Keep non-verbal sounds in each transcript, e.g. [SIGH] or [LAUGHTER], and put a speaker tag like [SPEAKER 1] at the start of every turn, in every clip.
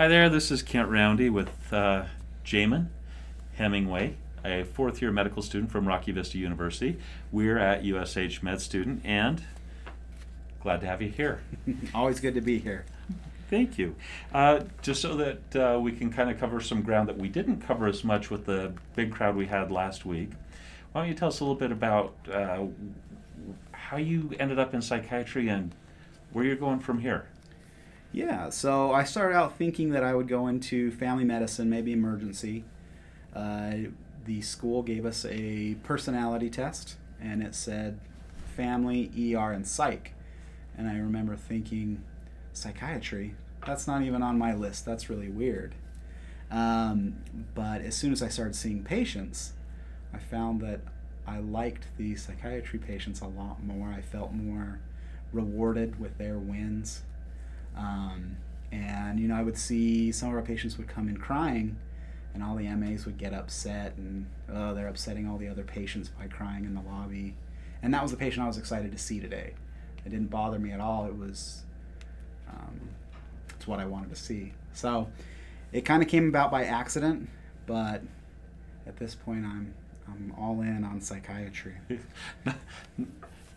[SPEAKER 1] Hi there, this is Kent Roundy with uh, Jamin Hemingway, a fourth year medical student from Rocky Vista University. We're at USH Med Student and glad to have you here. [LAUGHS]
[SPEAKER 2] Always good to be here.
[SPEAKER 1] Thank you. Uh, just so that uh, we can kind of cover some ground that we didn't cover as much with the big crowd we had last week, why don't you tell us a little bit about uh, how you ended up in psychiatry and where you're going from here?
[SPEAKER 2] Yeah, so I started out thinking that I would go into family medicine, maybe emergency. Uh, the school gave us a personality test, and it said family, ER, and psych. And I remember thinking, psychiatry? That's not even on my list. That's really weird. Um, but as soon as I started seeing patients, I found that I liked the psychiatry patients a lot more. I felt more rewarded with their wins. Um, and you know, I would see some of our patients would come in crying, and all the MAs would get upset, and oh, they're upsetting all the other patients by crying in the lobby. And that was the patient I was excited to see today. It didn't bother me at all. It was, um, it's what I wanted to see. So, it kind of came about by accident, but at this point, I'm I'm all in on psychiatry. [LAUGHS]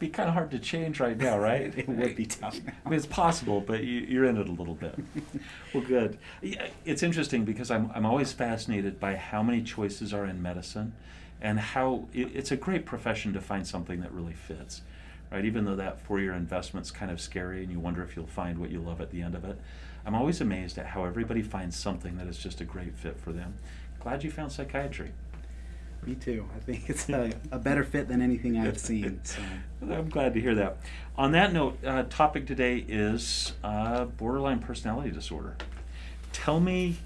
[SPEAKER 1] be kind of hard to change right now, right? [LAUGHS]
[SPEAKER 2] it would be tough. Now.
[SPEAKER 1] I mean, it's possible, but you, are in it a little bit. [LAUGHS] well, good. It's interesting because I'm, I'm always fascinated by how many choices are in medicine and how it, it's a great profession to find something that really fits, right? Even though that four year investment's kind of scary and you wonder if you'll find what you love at the end of it, I'm always amazed at how everybody finds something that is just a great fit for them. Glad you found psychiatry.
[SPEAKER 2] Me too. I think [LAUGHS] it's a, a better fit than anything I've [LAUGHS] seen. So.
[SPEAKER 1] I'm glad to hear that. On that note, uh, topic today is uh, borderline personality disorder. Tell me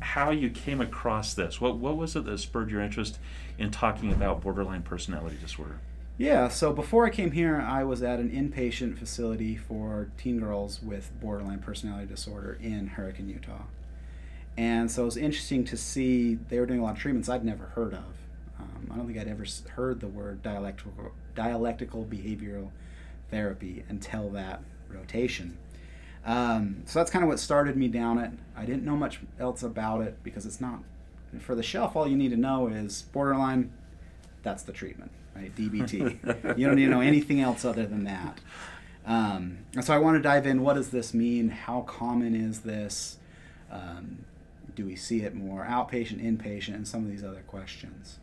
[SPEAKER 1] how you came across this. What what was it that spurred your interest in talking about borderline personality disorder?
[SPEAKER 2] Yeah, so before I came here, I was at an inpatient facility for teen girls with borderline personality disorder in Hurricane, Utah. And so it was interesting to see they were doing a lot of treatments I'd never heard of. Um, I don't think I'd ever heard the word dialectical, dialectical behavioral therapy until that rotation. Um, so that's kind of what started me down it. I didn't know much else about it because it's not for the shelf. All you need to know is borderline. That's the treatment, right? DBT. [LAUGHS] you don't need to know anything else other than that. Um, and so I want to dive in. What does this mean? How common is this? Um, do we see it more outpatient, inpatient, and some of these other questions?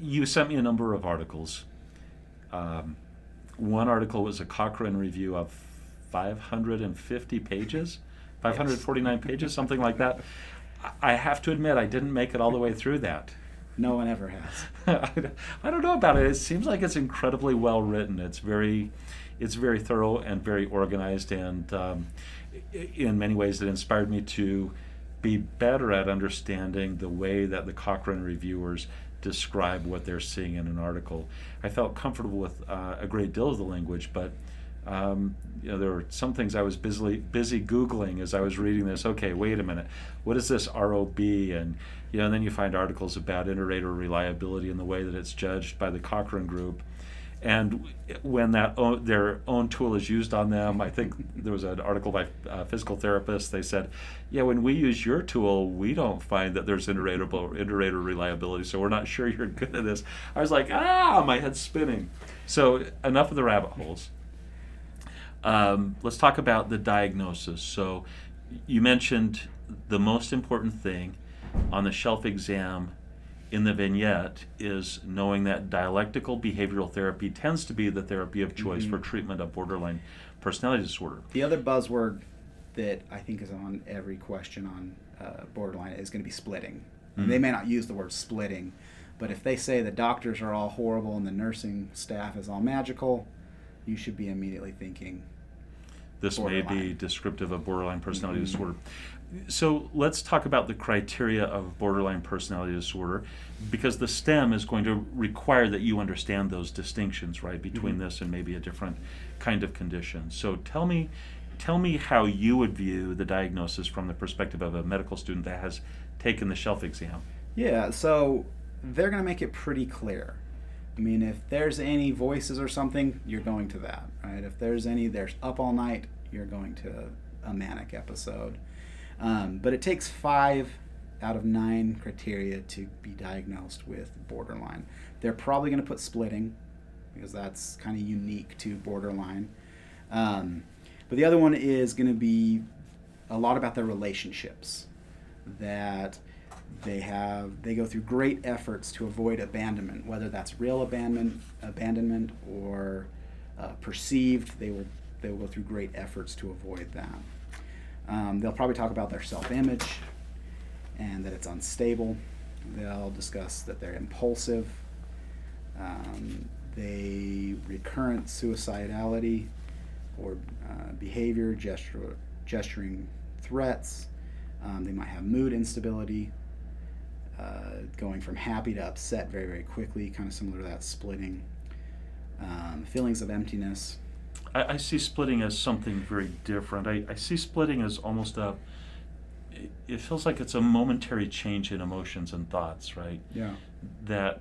[SPEAKER 1] You sent me a number of articles. Um, one article was a Cochrane review of 550 pages, 549 pages, something like that. I have to admit, I didn't make it all the way through that.
[SPEAKER 2] No one ever has. [LAUGHS]
[SPEAKER 1] I don't know about it. It seems like it's incredibly well written. It's very, it's very thorough and very organized, and um, in many ways, it inspired me to be better at understanding the way that the Cochrane reviewers describe what they're seeing in an article. I felt comfortable with uh, a great deal of the language, but um, you know, there were some things I was busy busy googling as I was reading this. Okay, wait a minute, what is this ROB? And you know, and then you find articles about inter-rater reliability and the way that it's judged by the Cochrane Group. And when that own, their own tool is used on them, I think there was an article by uh, physical therapists. They said, "Yeah, when we use your tool, we don't find that there's inter-rater reliability, so we're not sure [LAUGHS] you're good at this." I was like, "Ah, my head's spinning." So enough of the rabbit holes. Um, let's talk about the diagnosis. So you mentioned the most important thing on the shelf exam in the vignette is knowing that dialectical behavioral therapy tends to be the therapy of choice mm-hmm. for treatment of borderline personality disorder.
[SPEAKER 2] The other buzzword that I think is on every question on uh, borderline is going to be splitting. Mm-hmm. They may not use the word splitting, but if they say the doctors are all horrible and the nursing staff is all magical, you should be immediately thinking
[SPEAKER 1] this borderline. may be descriptive of borderline personality mm-hmm. disorder. So let's talk about the criteria of borderline personality disorder because the STEM is going to require that you understand those distinctions, right, between mm-hmm. this and maybe a different kind of condition. So tell me tell me how you would view the diagnosis from the perspective of a medical student that has taken the shelf exam.
[SPEAKER 2] Yeah, so they're going to make it pretty clear. I mean, if there's any voices or something, you're going to that, right? If there's any, there's up all night, you're going to a manic episode. Um, but it takes five out of nine criteria to be diagnosed with borderline. They're probably going to put splitting because that's kind of unique to borderline. Um, but the other one is going to be a lot about their relationships. That they have they go through great efforts to avoid abandonment, whether that's real abandonment, abandonment or uh, perceived. They will they will go through great efforts to avoid that. Um, they'll probably talk about their self-image and that it's unstable. They'll discuss that they're impulsive. Um, they recurrent suicidality or uh, behavior, gesture, gesturing threats. Um, they might have mood instability, uh, going from happy to upset very, very quickly, kind of similar to that splitting. Um, feelings of emptiness.
[SPEAKER 1] I, I, see splitting as something very different. I, I see splitting as almost a. It, feels like it's a momentary change in emotions and thoughts, right?
[SPEAKER 2] Yeah.
[SPEAKER 1] That,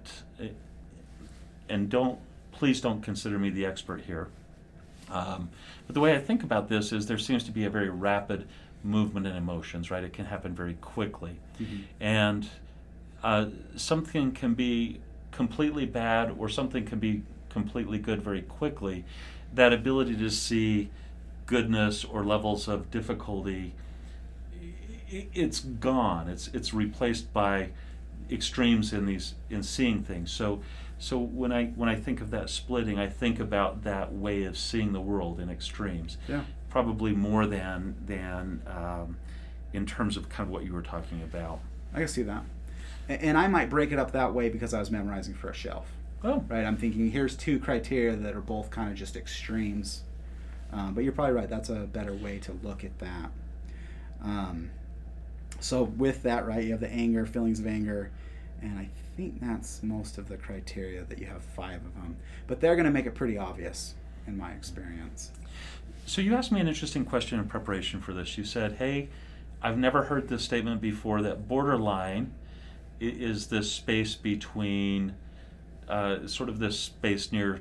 [SPEAKER 1] and don't please don't consider me the expert here. Um, but the way I think about this is there seems to be a very rapid movement in emotions, right? It can happen very quickly. Mm-hmm. And uh, something can be completely bad or something can be completely good very quickly. That ability to see goodness or levels of difficulty, it's gone. It's, it's replaced by extremes in these in seeing things. So so when I when I think of that splitting, I think about that way of seeing the world in extremes.
[SPEAKER 2] Yeah.
[SPEAKER 1] Probably more than than um, in terms of kind of what you were talking about.
[SPEAKER 2] I can see that, and I might break it up that way because I was memorizing for a shelf.
[SPEAKER 1] Oh.
[SPEAKER 2] Right. I'm thinking here's two criteria that are both kind of just extremes, um, but you're probably right. That's a better way to look at that. Um, so with that, right, you have the anger, feelings of anger, and I think that's most of the criteria that you have five of them. But they're going to make it pretty obvious in my experience.
[SPEAKER 1] So you asked me an interesting question in preparation for this. You said, "Hey, I've never heard this statement before that borderline is this space between uh, sort of this space near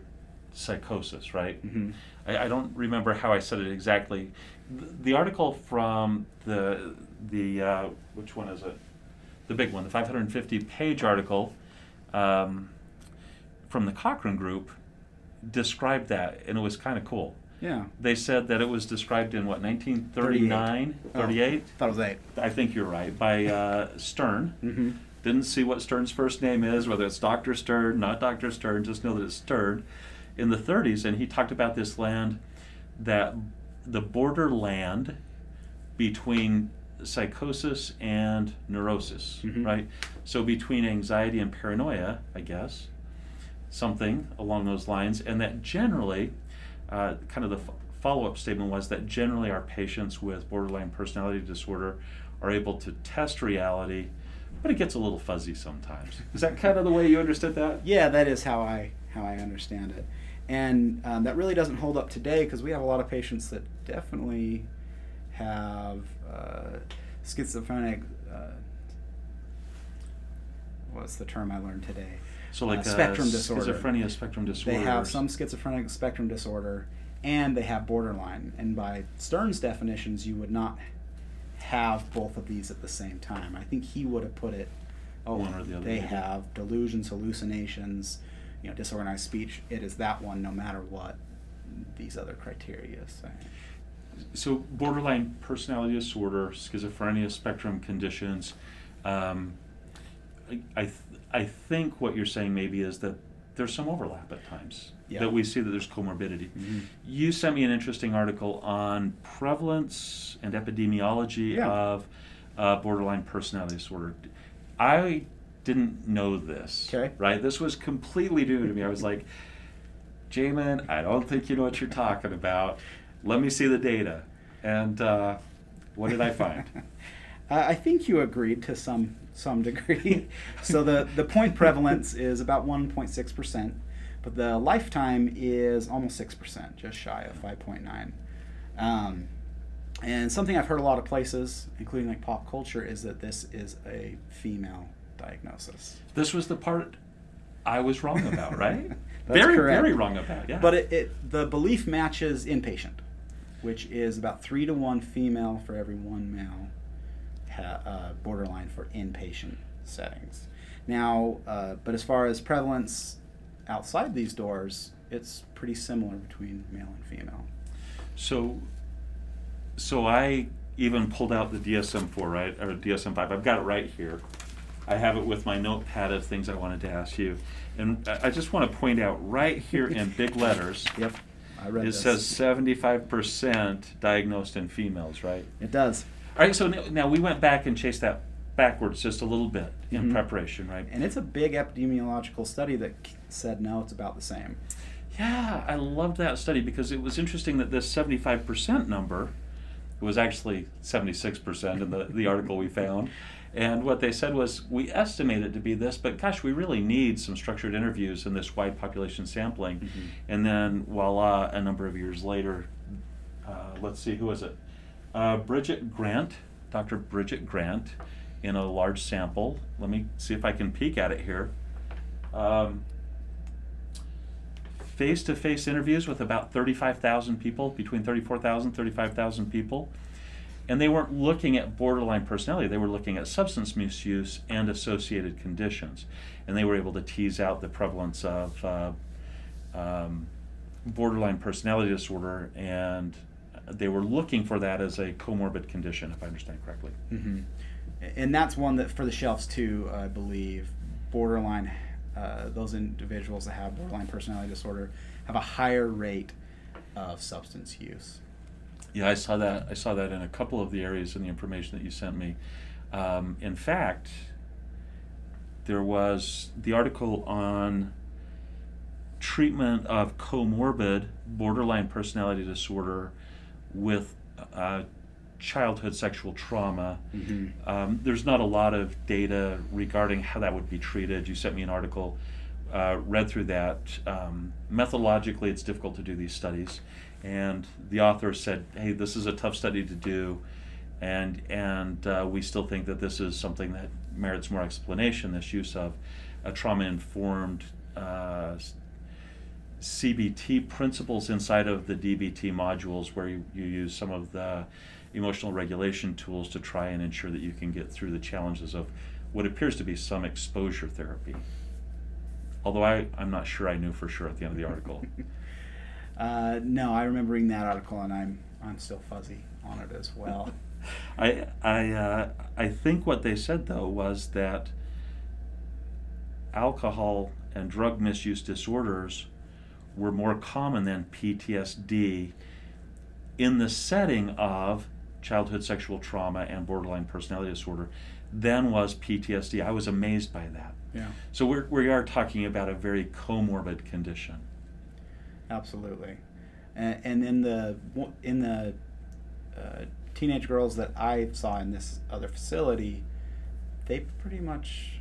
[SPEAKER 1] psychosis, right?
[SPEAKER 2] Mm-hmm.
[SPEAKER 1] I, I, don't remember how I said it exactly. The, the article from the the uh, which one is it? the big one, the 550 page article um, from the Cochrane Group described that, and it was kind of cool.
[SPEAKER 2] Yeah.
[SPEAKER 1] They said that it was described in what 1939, 38. 38?
[SPEAKER 2] Oh, thought it was eight.
[SPEAKER 1] I think you're right. By uh, Stern.
[SPEAKER 2] Mm-hmm.
[SPEAKER 1] Didn't see what Stern's first name is, whether it's Doctor Stern, not Doctor Stern. Just know that it's Stern. In the 30s, and he talked about this land that the borderland between psychosis and neurosis, mm-hmm. right? So between anxiety and paranoia, I guess, something along those lines, and that generally, uh, kind of the f- follow-up statement was that generally our patients with borderline personality disorder are able to test reality, but it gets a little fuzzy sometimes. Is that kind of the way you understood that?
[SPEAKER 2] Yeah, that is how I how I understand it, and um, that really doesn't hold up today because we have a lot of patients that definitely have uh, schizophrenic. Uh, what's the term I learned today?
[SPEAKER 1] So like uh, spectrum disorder. Schizophrenia spectrum disorder.
[SPEAKER 2] They have some schizophrenic spectrum disorder, and they have borderline. And by Stern's definitions, you would not have both of these at the same time. I think he would have put it. Oh, one or the other. They have delusions, hallucinations, you know, disorganized speech. It is that one, no matter what these other criteria say
[SPEAKER 1] so borderline personality disorder, schizophrenia spectrum conditions. Um, I I, th- I think what you're saying maybe is that there's some overlap at times yeah. that we see that there's comorbidity. Mm-hmm. You sent me an interesting article on prevalence and epidemiology yeah. of uh, borderline personality disorder. I didn't know this.
[SPEAKER 2] Okay.
[SPEAKER 1] Right. This was completely new to me. I was like, Jamin, I don't think you know what you're talking about let me see the data. And uh, what did I find? [LAUGHS]
[SPEAKER 2] I think you agreed to some some degree. [LAUGHS] so the, the point prevalence is about 1.6 percent, but the lifetime is almost six percent, just shy of 5.9. Um, and something I've heard a lot of places, including like pop culture, is that this is a female diagnosis.
[SPEAKER 1] This was the part I was wrong about, [LAUGHS] right? very, correct. very wrong about. Yeah.
[SPEAKER 2] But it, it the belief matches inpatient which is about three to one female for every one male. Borderline for inpatient settings. Now, uh, but as far as prevalence outside these doors, it's pretty similar between male and female.
[SPEAKER 1] So, so I even pulled out the DSM four, right, or DSM five. I've got it right here. I have it with my notepad of things I wanted to ask you, and I just want to point out right here in [LAUGHS] big letters.
[SPEAKER 2] Yep, I read
[SPEAKER 1] It
[SPEAKER 2] this.
[SPEAKER 1] says seventy-five percent diagnosed in females, right?
[SPEAKER 2] it does,
[SPEAKER 1] All right. So now, we went back and chased that backwards just a little bit in
[SPEAKER 2] Mhm.
[SPEAKER 1] preparation, right?
[SPEAKER 2] and it's a big epidemiological study that said no, it's about the same.
[SPEAKER 1] Yeah, I loved that study because it was interesting that this 75% number was actually 76% in the, the article we found. And what they said was, we estimate it to be this, but gosh, we really need some structured interviews in this wide population sampling.
[SPEAKER 2] Mhm.
[SPEAKER 1] And then, voila, a number of years later, uh, let's see, who was it? Uh, Bridget Grant, Dr. Bridget Grant, in a large sample. Let me see if I can peek at it here. Um, face-to-face interviews with about 35,000 people, between 34,000, 35,000 people. And they weren't looking at borderline personality, they were looking at substance misuse and associated conditions. And they were able to tease out the prevalence of uh, um, borderline personality disorder, and they were looking for that as a comorbid condition, if I understand correctly.
[SPEAKER 2] hmm And that's one that for the shelves too, I believe, borderline, uh, those individuals that have borderline personality disorder have a higher rate of substance use.
[SPEAKER 1] Yeah, I saw that. I saw that in a couple of the areas in the information that you sent me. Um, in fact, there was the article on treatment of comorbid borderline personality disorder with uh, childhood sexual trauma.
[SPEAKER 2] Mm-hmm.
[SPEAKER 1] Um, there's not a lot of data regarding how that would be treated. You sent me an article, uh, read through that. Um, methodologically, it's difficult to do these studies, and the author said, "Hey, this is a tough study to do, and and uh, we still think that this is something that merits more explanation. This use of a trauma-informed." Uh, CBT principles inside of the DBT modules, where you, you use some of the emotional regulation tools to try and ensure that you can get through the challenges of what appears to be some exposure therapy. Although I, I'm not sure I knew for sure at the end of the article. [LAUGHS]
[SPEAKER 2] Uh, no, I remember reading that article, and I'm I'm still fuzzy on it as well. [LAUGHS]
[SPEAKER 1] I, I, uh, I think what they said though was that alcohol and drug misuse disorders were more common than PTSD in the setting of childhood sexual trauma and borderline personality disorder than was PTSD. I was amazed by that.
[SPEAKER 2] yeah,
[SPEAKER 1] So we're, we are talking about a very comorbid condition.
[SPEAKER 2] absolutely. And, and in the in the uh, teenage girls that I saw in this other facility, they pretty much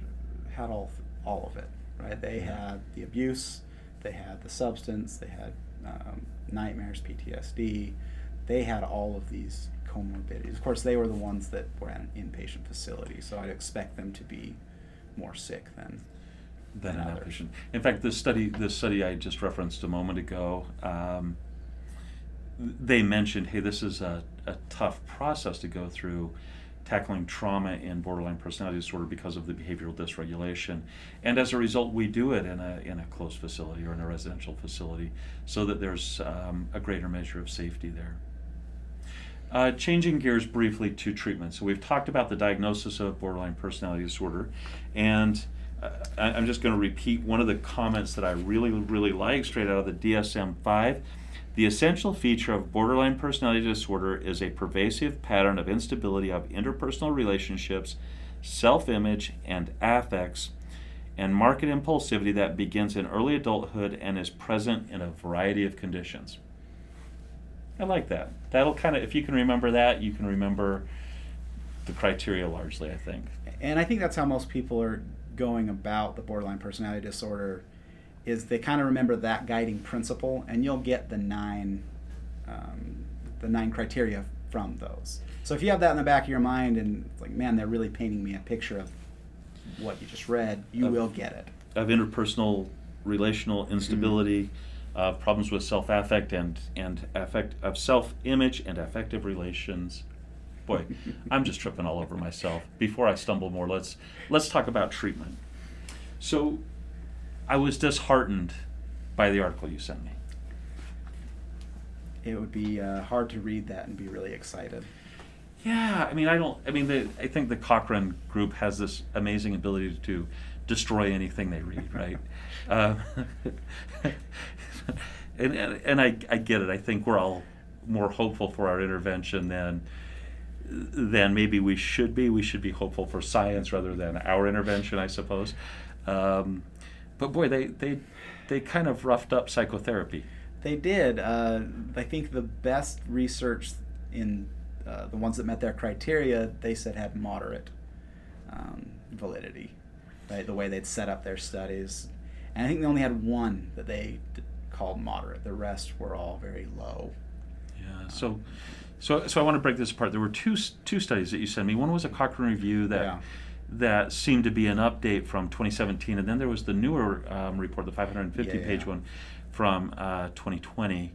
[SPEAKER 2] had all all of it. Right? They
[SPEAKER 1] Yeah.
[SPEAKER 2] had the abuse, they had the substance, they had um, nightmares, PTSD. They had all of these comorbidities. Of course, they were the ones that were at an inpatient facility, so I'd expect them to be more sick than
[SPEAKER 1] than
[SPEAKER 2] than
[SPEAKER 1] an
[SPEAKER 2] others.
[SPEAKER 1] outpatient. In fact, this study, this study I just referenced a moment ago, um, they mentioned, hey, this is a, a tough process to go through, tackling trauma in borderline personality disorder because of the behavioral dysregulation, and as a result, we do it in a in a closed facility or in a residential facility, so that there's um, a greater measure of safety there. Uh, changing gears briefly to treatment. So we've talked about the diagnosis of borderline personality disorder, and uh, I- I'm just going to repeat one of the comments that I really, really like straight out of the DSM 5. The essential feature of borderline personality disorder is a pervasive pattern of instability of interpersonal relationships, self image, and affects, and marked impulsivity that begins in early adulthood and is present in a variety of conditions. I like that. That'll kind of, if you can remember that, you can remember the criteria largely, I think.
[SPEAKER 2] and I think that's how most people are going about the borderline personality disorder is they kind of remember that guiding principle and you'll get the nine um, the nine criteria from those so if you have that in the back of your mind and it's like man they're really painting me a picture of what you just read you
[SPEAKER 1] Of-
[SPEAKER 2] will get it
[SPEAKER 1] Of interpersonal relational instability, uh, problems with self affect and, and affect of self image and affective relations. Boy, [LAUGHS] I'm just tripping all over myself. Before I stumble more, let's let's talk about treatment. So, I was disheartened by the article you sent me.
[SPEAKER 2] It would be uh, hard to read that and be really excited.
[SPEAKER 1] Yeah, I mean, I don't. I mean, the, I think the Cochrane group has this amazing ability to destroy anything they read, right? um, [LAUGHS] [LAUGHS] and and, and I, I get it. I think we're all more hopeful for our intervention than than maybe we should be. We should be hopeful for science rather than our intervention, I suppose. Um, but boy, they they they kind of roughed up psychotherapy.
[SPEAKER 2] They did. Uh, I think the best research in uh, the ones that met their criteria, they said had moderate um, validity. Right, the way they'd set up their studies, and I think they only had one that they d- called moderate. The rest were all very low.
[SPEAKER 1] Yeah. So, so, so I want to break this apart. There were two two studies that you sent me. One was a Cochrane review that.
[SPEAKER 2] Yeah.
[SPEAKER 1] That seemed to be an update from 2017, and then there was the newer um, report, the 550
[SPEAKER 2] Yeah,
[SPEAKER 1] page
[SPEAKER 2] yeah.
[SPEAKER 1] one from uh, 2020.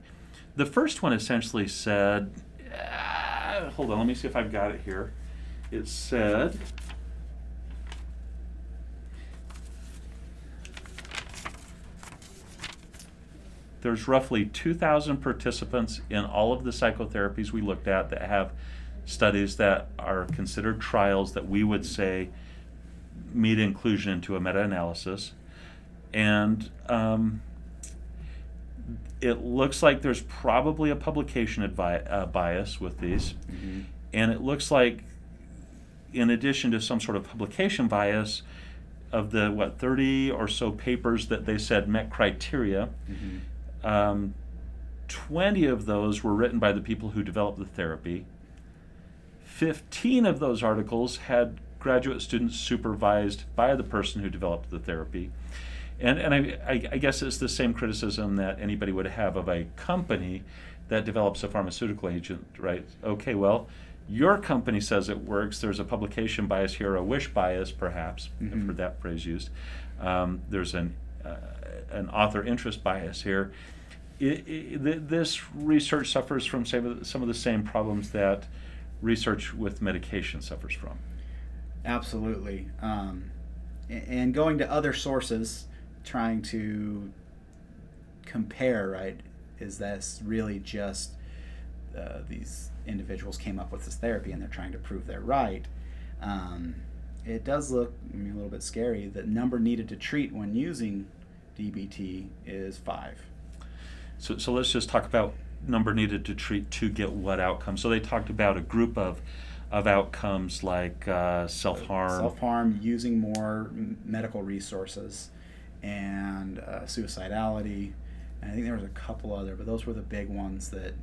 [SPEAKER 1] The first one essentially said, uh, hold on, let me see if I've got it here. It said, there's roughly 2,000 participants in all of the psychotherapies we looked at that have studies that are considered trials that we would say meet inclusion into a meta-analysis. And um, it looks like there's probably a publication advi- uh, bias with these.
[SPEAKER 2] Mhm.
[SPEAKER 1] And it looks like, in addition to some sort of publication bias, of the what 30 or so papers that they said met criteria,
[SPEAKER 2] Mhm.
[SPEAKER 1] um, 20 of those were written by the people who developed the therapy. 15 of those articles had graduate students supervised by the person who developed the therapy. And, and I, I, I guess it's the same criticism that anybody would have of a company that develops a pharmaceutical agent, right? Okay, well, your company says it works. There's a publication bias here, a wish bias, perhaps. I've
[SPEAKER 2] Mhm.
[SPEAKER 1] heard that phrase used. Um, there's an, uh, an author interest bias here. I i th- this research suffers from some of, the, some of the same problems that research with medication suffers from.
[SPEAKER 2] Absolutely. Um, and going to other sources, trying to compare, right? Is this really just uh, these individuals came up with this therapy and they're trying to prove they're right? Um, it does look I mean, a little bit scary. The number needed to treat when using DBT is five.
[SPEAKER 1] So, so let's just talk about number needed to treat to get what outcome. So they talked about a group of, of outcomes like uh, self harm.
[SPEAKER 2] Self harm, using more medical resources, and uh, suicidality. And I think there was a couple other, but those were the big ones that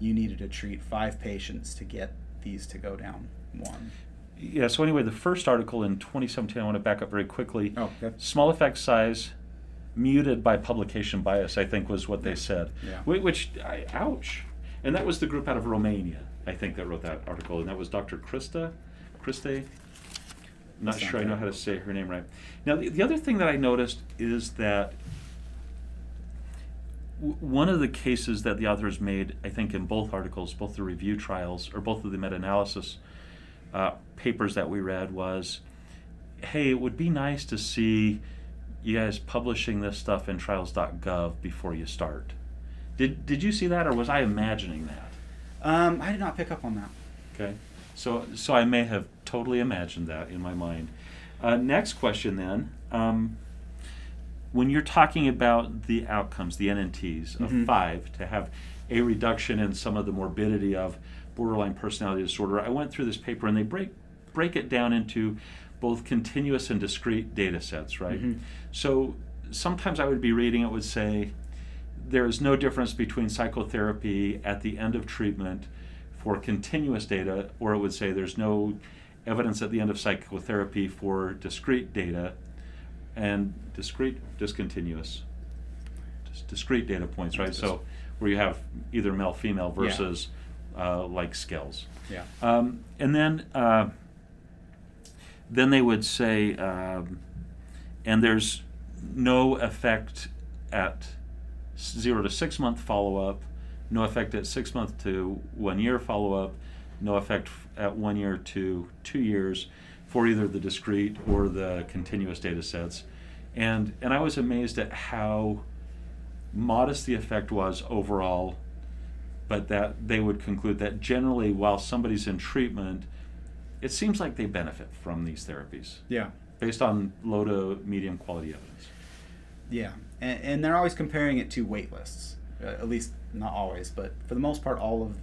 [SPEAKER 2] you needed to treat five patients to get these to go down one.
[SPEAKER 1] Yeah. So anyway, the first article in 2017, I want to back up very quickly.
[SPEAKER 2] Oh, okay.
[SPEAKER 1] Small effect size, muted by publication bias. I think was what they said.
[SPEAKER 2] Yeah.
[SPEAKER 1] Which, I, ouch. And that was the group out of Romania, I think, that wrote that article, and that was Dr. Krista, Kriste. Not sure I know how to say her name right. Now, the, the other thing that I noticed is that w- one of the cases that the authors made, I think, in both articles, both the review trials or both of the meta-analysis uh, papers that we read, was, hey, it would be nice to see you guys publishing this stuff in trials.gov before you start. Did did you see that, or was I imagining that?
[SPEAKER 2] Um, I did not pick up on that.
[SPEAKER 1] Okay, so so I may have totally imagined that in my mind. Uh, next question then. Um, when you're talking about the outcomes, the NNTs of
[SPEAKER 2] Mhm.
[SPEAKER 1] five, to have a reduction in some of the morbidity of borderline personality disorder, I went through this paper and they break break it down into both continuous and discrete data sets, right?
[SPEAKER 2] Mhm.
[SPEAKER 1] So sometimes I would be reading it would say there is no difference between psychotherapy at the end of treatment for continuous data, or it would say there's no evidence at the end of psychotherapy for discrete data and discrete, discontinuous, dis- discrete data points, right? So where you have either male, female
[SPEAKER 2] Yeah.
[SPEAKER 1] versus uh, like scales.
[SPEAKER 2] Yeah.
[SPEAKER 1] Um, and then, uh, then they would say, um, and there's no effect at zero to six month follow up, no effect at six month to one year follow up, no effect at one year to two years for either the discrete or the continuous data sets. And, and I was amazed at how modest the effect was overall, but that they would conclude that generally, while somebody's in treatment, it seems like they benefit from these therapies
[SPEAKER 2] Yeah.
[SPEAKER 1] based on low to medium quality evidence.
[SPEAKER 2] Yeah, and, and they're always comparing it to wait lists. Uh, at least not always, but for the most part, all of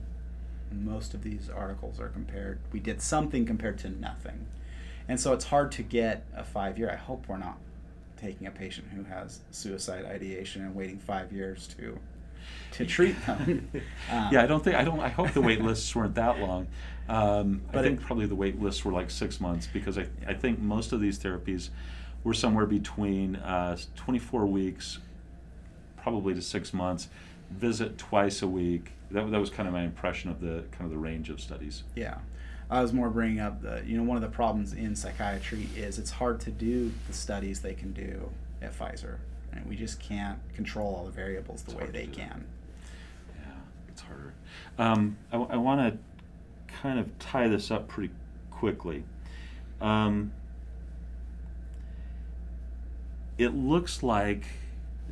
[SPEAKER 2] most of these articles are compared. We did something compared to nothing, and so it's hard to get a five year. I hope we're not taking a patient who has suicide ideation and waiting five years to to treat them. [LAUGHS] Um,
[SPEAKER 1] yeah, I don't think I don't. I hope the wait lists weren't that long. Um, I think
[SPEAKER 2] it-
[SPEAKER 1] probably the wait lists were like six months because I, I think most of these therapies were somewhere between uh, 24 weeks, probably to six months. Visit twice a week. That, that was kind of my impression of the kind of the range of studies.
[SPEAKER 2] Yeah. I was more bringing up the, you know, one of the problems in psychiatry is it's hard to do the studies they can do at Pfizer. And we just can't control all the variables the
[SPEAKER 1] It's
[SPEAKER 2] way they can.
[SPEAKER 1] Yeah, it's harder. Um, I, want to kind of tie this up pretty quickly. Um, it looks like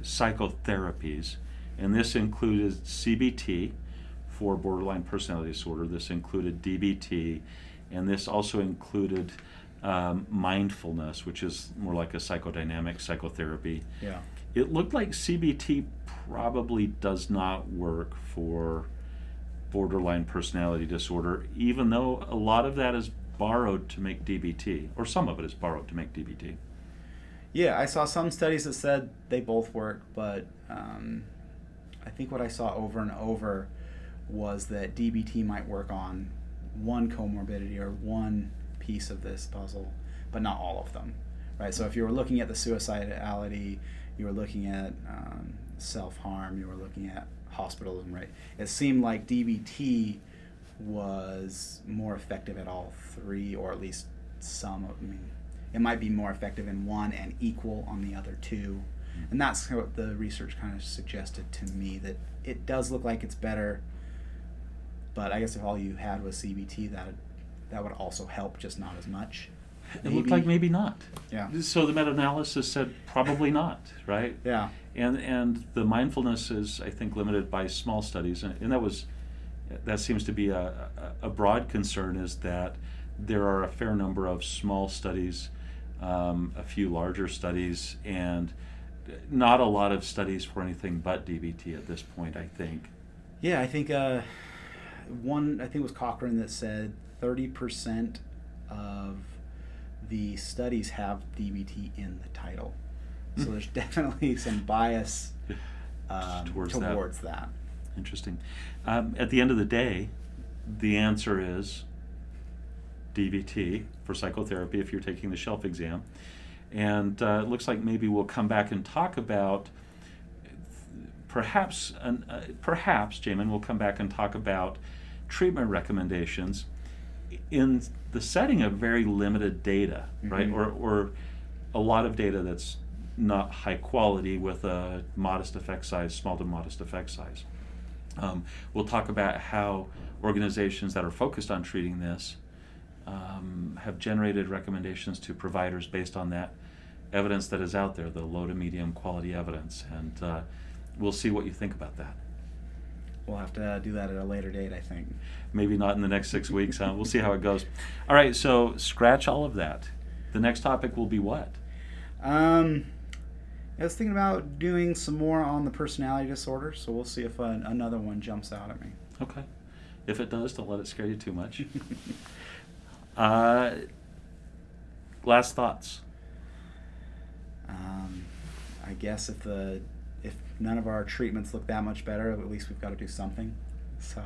[SPEAKER 1] psychotherapies, and this included CBT for borderline personality disorder, this included DBT, and this also included um, mindfulness, which is more like a psychodynamic psychotherapy
[SPEAKER 2] Yeah.
[SPEAKER 1] it looked like CBT probably does not work for borderline personality disorder, even though a lot of that is borrowed to make DBT, or some of it is borrowed to make DBT.
[SPEAKER 2] Yeah, I saw some studies that said they both work, but um, I think what I saw over and over was that DBT might work on one comorbidity or one piece of this puzzle, but not all of them. Right. So if you were looking at the suicidality, you were looking at um, self harm, you were looking at hospitalism. Right. It seemed like DBT was more effective at all three, or at least some. Of, I mean, it might be more effective in one and equal on the other two. Mm-hmm. And that's what the research kind of suggested to me that it does look like it's better. But I guess if all you had was CBT, that that would also help, just not as much.
[SPEAKER 1] It looked like maybe not.
[SPEAKER 2] Yeah.
[SPEAKER 1] So the meta-analysis said probably not, right?
[SPEAKER 2] Yeah.
[SPEAKER 1] And and the mindfulness is, I think, limited by small studies, and, and that was that seems to be a, a, a broad concern is that there are a fair number of small studies, um, a few larger studies, and not a lot of studies for anything but DBT at this point. I think.
[SPEAKER 2] Yeah, I think uh, one. I think it was Cochrane that said thirty percent of the studies have DBT in the title. So
[SPEAKER 1] Hmm.
[SPEAKER 2] there's [LAUGHS] definitely some bias um,
[SPEAKER 1] Towards
[SPEAKER 2] towards,
[SPEAKER 1] that.
[SPEAKER 2] that.
[SPEAKER 1] Interesting. Um, at the end of the day, the answer is DBT for psychotherapy if you're taking the shelf exam. And uh, it looks like maybe we'll come back and talk about perhaps, an, uh, perhaps, Jamin, we'll come back and talk about treatment recommendations in the setting of very limited data, right?
[SPEAKER 2] Mhm.
[SPEAKER 1] Or, or a lot of data that's not high quality with a modest effect size, small to modest effect size. Um, we'll talk about how organizations that are focused on treating this um, have generated recommendations to providers based on that evidence that is out there, the low to medium quality evidence. And uh, we'll see what you think about that.
[SPEAKER 2] We'll have to uh, do that at a later date, I think.
[SPEAKER 1] Maybe not in the next six weeks. Huh? We'll see how it goes. All right, so scratch all of that. The next topic will be what?
[SPEAKER 2] Um, I was thinking about doing some more on the personality disorder, so we'll see if uh, another one jumps out at me.
[SPEAKER 1] Okay. If it does, don't let it scare you too much. [LAUGHS] uh, last thoughts.
[SPEAKER 2] Um, I guess if the none of our treatments look that much better, at least we've got to do something. So.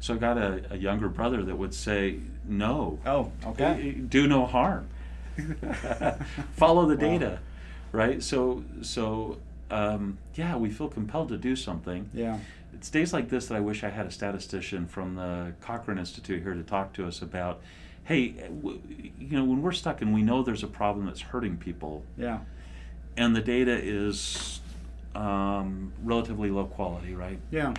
[SPEAKER 1] So I got a, a younger brother that would say, no.
[SPEAKER 2] Oh, okay.
[SPEAKER 1] Eh, eh, do no harm. [LAUGHS] Follow the
[SPEAKER 2] Wow.
[SPEAKER 1] data, right? So, so um, yeah, we feel compelled to do something.
[SPEAKER 2] Yeah.
[SPEAKER 1] It's days like this that I wish I had a statistician from the Cochrane Institute here to talk to us about, hey, eh, w- you know, when we're stuck and we know there's a problem that's hurting people,
[SPEAKER 2] Yeah.
[SPEAKER 1] and the data is um, relatively low quality, right?
[SPEAKER 2] Yeah.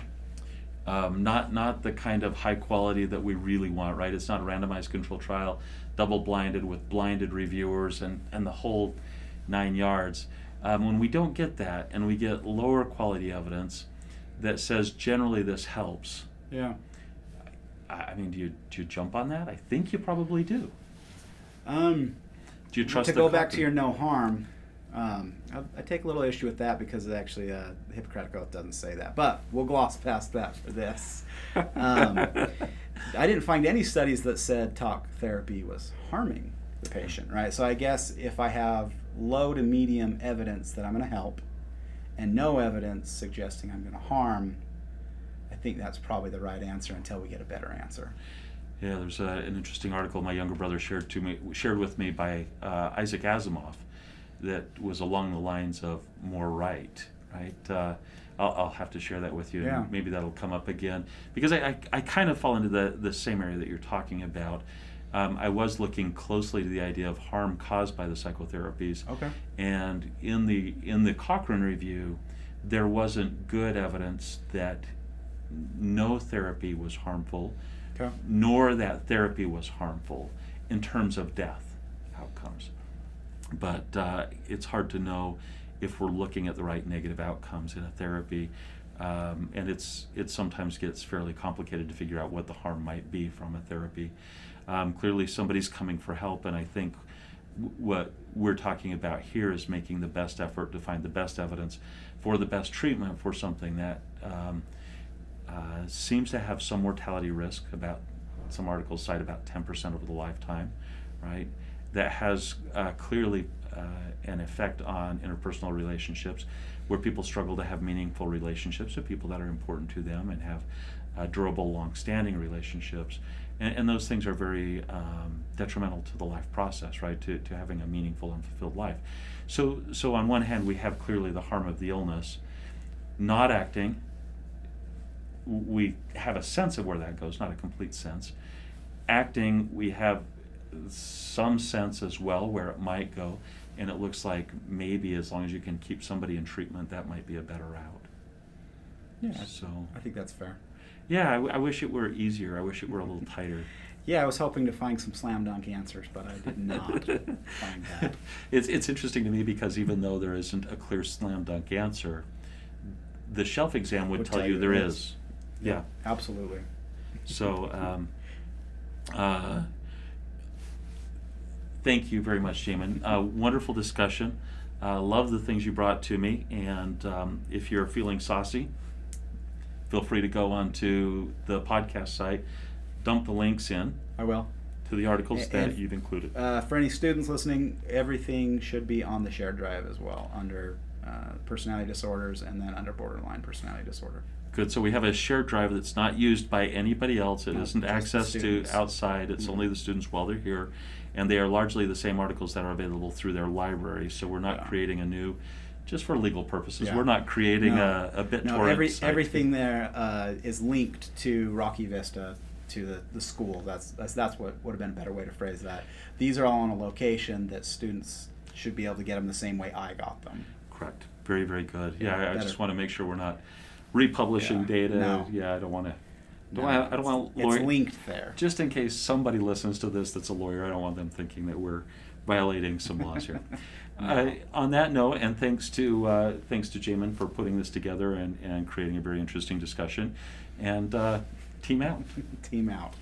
[SPEAKER 1] Um, not not the kind of high quality that we really want, right? It's not a randomized control trial, double blinded with blinded reviewers and, and the whole nine yards. Um, when we don't get that and we get lower quality evidence that says generally this helps,
[SPEAKER 2] Yeah.
[SPEAKER 1] I, I mean, do you do you jump on that? I think you probably do.
[SPEAKER 2] Um,
[SPEAKER 1] Do you trust
[SPEAKER 2] to go back to your no harm, um, I, I take a little issue with that because actually uh, the Hippocratic Oath doesn't say that. But we'll gloss past that for this. Um, [LAUGHS] I didn't find any studies that said talk therapy was harming the patient, right? So I guess if I have low to medium evidence that I'm going to help and no evidence suggesting I'm going to harm, I think that's probably the right answer until we get a better answer.
[SPEAKER 1] Yeah, there's a, an interesting article my younger brother shared to me, shared with me by uh, Isaac Asimov, that was along the lines of more right, right. Uh, I'll, I'll have to share that with you,
[SPEAKER 2] Yeah.
[SPEAKER 1] and maybe that'll come up again because I, I, I kind of fall into the the same area that you're talking about. Um, I was looking closely to the idea of harm caused by the psychotherapies,
[SPEAKER 2] Okay.
[SPEAKER 1] and in the in the Cochrane review, there wasn't good evidence that no therapy was harmful
[SPEAKER 2] Okay.
[SPEAKER 1] nor that therapy was harmful in terms of death outcomes. But uh, it's hard to know if we're looking at the right negative outcomes in a therapy. Um, and it's it sometimes gets fairly complicated to figure out what the harm might be from a therapy. Um, clearly, somebody's coming for help, and I think w- what we're talking about here is making the best effort to find the best evidence for the best treatment for something that um, uh, seems to have some mortality risk. About some articles cite about 10% over the lifetime, right? That has uh, clearly uh, an effect on interpersonal relationships, where people struggle to have meaningful relationships with people that are important to them and have uh, durable, long-standing relationships. And, and those things are very um, detrimental to the life process, right? To, to having a meaningful and fulfilled life. So, so on one hand, we have clearly the harm of the illness. Not acting, we have a sense of where that goes, not a complete sense. Acting, we have some sense as well where it might go, and it looks like maybe as long as you can keep somebody in treatment, that might be a better route.
[SPEAKER 2] Yeah.
[SPEAKER 1] So,
[SPEAKER 2] I think that's fair.
[SPEAKER 1] yeah, I, w- I wish it were easier. I wish it were a little tighter. [LAUGHS]
[SPEAKER 2] Yeah, I was hoping to find some slam dunk answers, but I did not [LAUGHS] find that.
[SPEAKER 1] It's, it's interesting to me because even though there isn't a clear slam dunk answer, the shelf exam would, tell, you there is. Yeah.
[SPEAKER 2] Absolutely.
[SPEAKER 1] So, um, uh, thank you very much, Jamin. Uh, wonderful discussion. Uh, love the things you brought to me. And um, if you're feeling saucy, feel free to go onto the podcast site, dump the links in
[SPEAKER 2] I will.
[SPEAKER 1] to the articles
[SPEAKER 2] A-
[SPEAKER 1] that
[SPEAKER 2] and-
[SPEAKER 1] you've included.
[SPEAKER 2] Uh, for any students listening, everything should be on the shared drive as well, under uh, personality disorders and then under borderline personality disorder.
[SPEAKER 1] Good. So we have a shared drive that's not used by anybody else. It
[SPEAKER 2] No, the
[SPEAKER 1] access to outside. It's
[SPEAKER 2] Mhm.
[SPEAKER 1] only the students while they're here, and they are largely the same articles that are available through their library. So we're not
[SPEAKER 2] Yeah.
[SPEAKER 1] creating a new, just for legal purposes.
[SPEAKER 2] Yeah.
[SPEAKER 1] We're not creating
[SPEAKER 2] No.
[SPEAKER 1] a, a BitTorrent.
[SPEAKER 2] No, every, everything there uh, is linked to Rocky Vista, to the, the school. That's, that's, that's what would have been a better way to phrase that. These are all on a location that students should be able to get them the same way I got them.
[SPEAKER 1] Correct. Very very good.
[SPEAKER 2] Yeah,
[SPEAKER 1] I, I just want to make sure we're not republishing
[SPEAKER 2] Yeah.
[SPEAKER 1] data.
[SPEAKER 2] No.
[SPEAKER 1] Yeah, I don't want to. Don't
[SPEAKER 2] No,
[SPEAKER 1] want, I don't want
[SPEAKER 2] it's,
[SPEAKER 1] lawyer-
[SPEAKER 2] it's linked there.
[SPEAKER 1] Just in case somebody listens to this that's a lawyer, I don't want them thinking that we're violating some laws here. [LAUGHS] Uh, on that note, and thanks to uh, thanks to Jamin for putting this together and, and creating a very interesting discussion, and uh, team out. [LAUGHS]
[SPEAKER 2] Team out.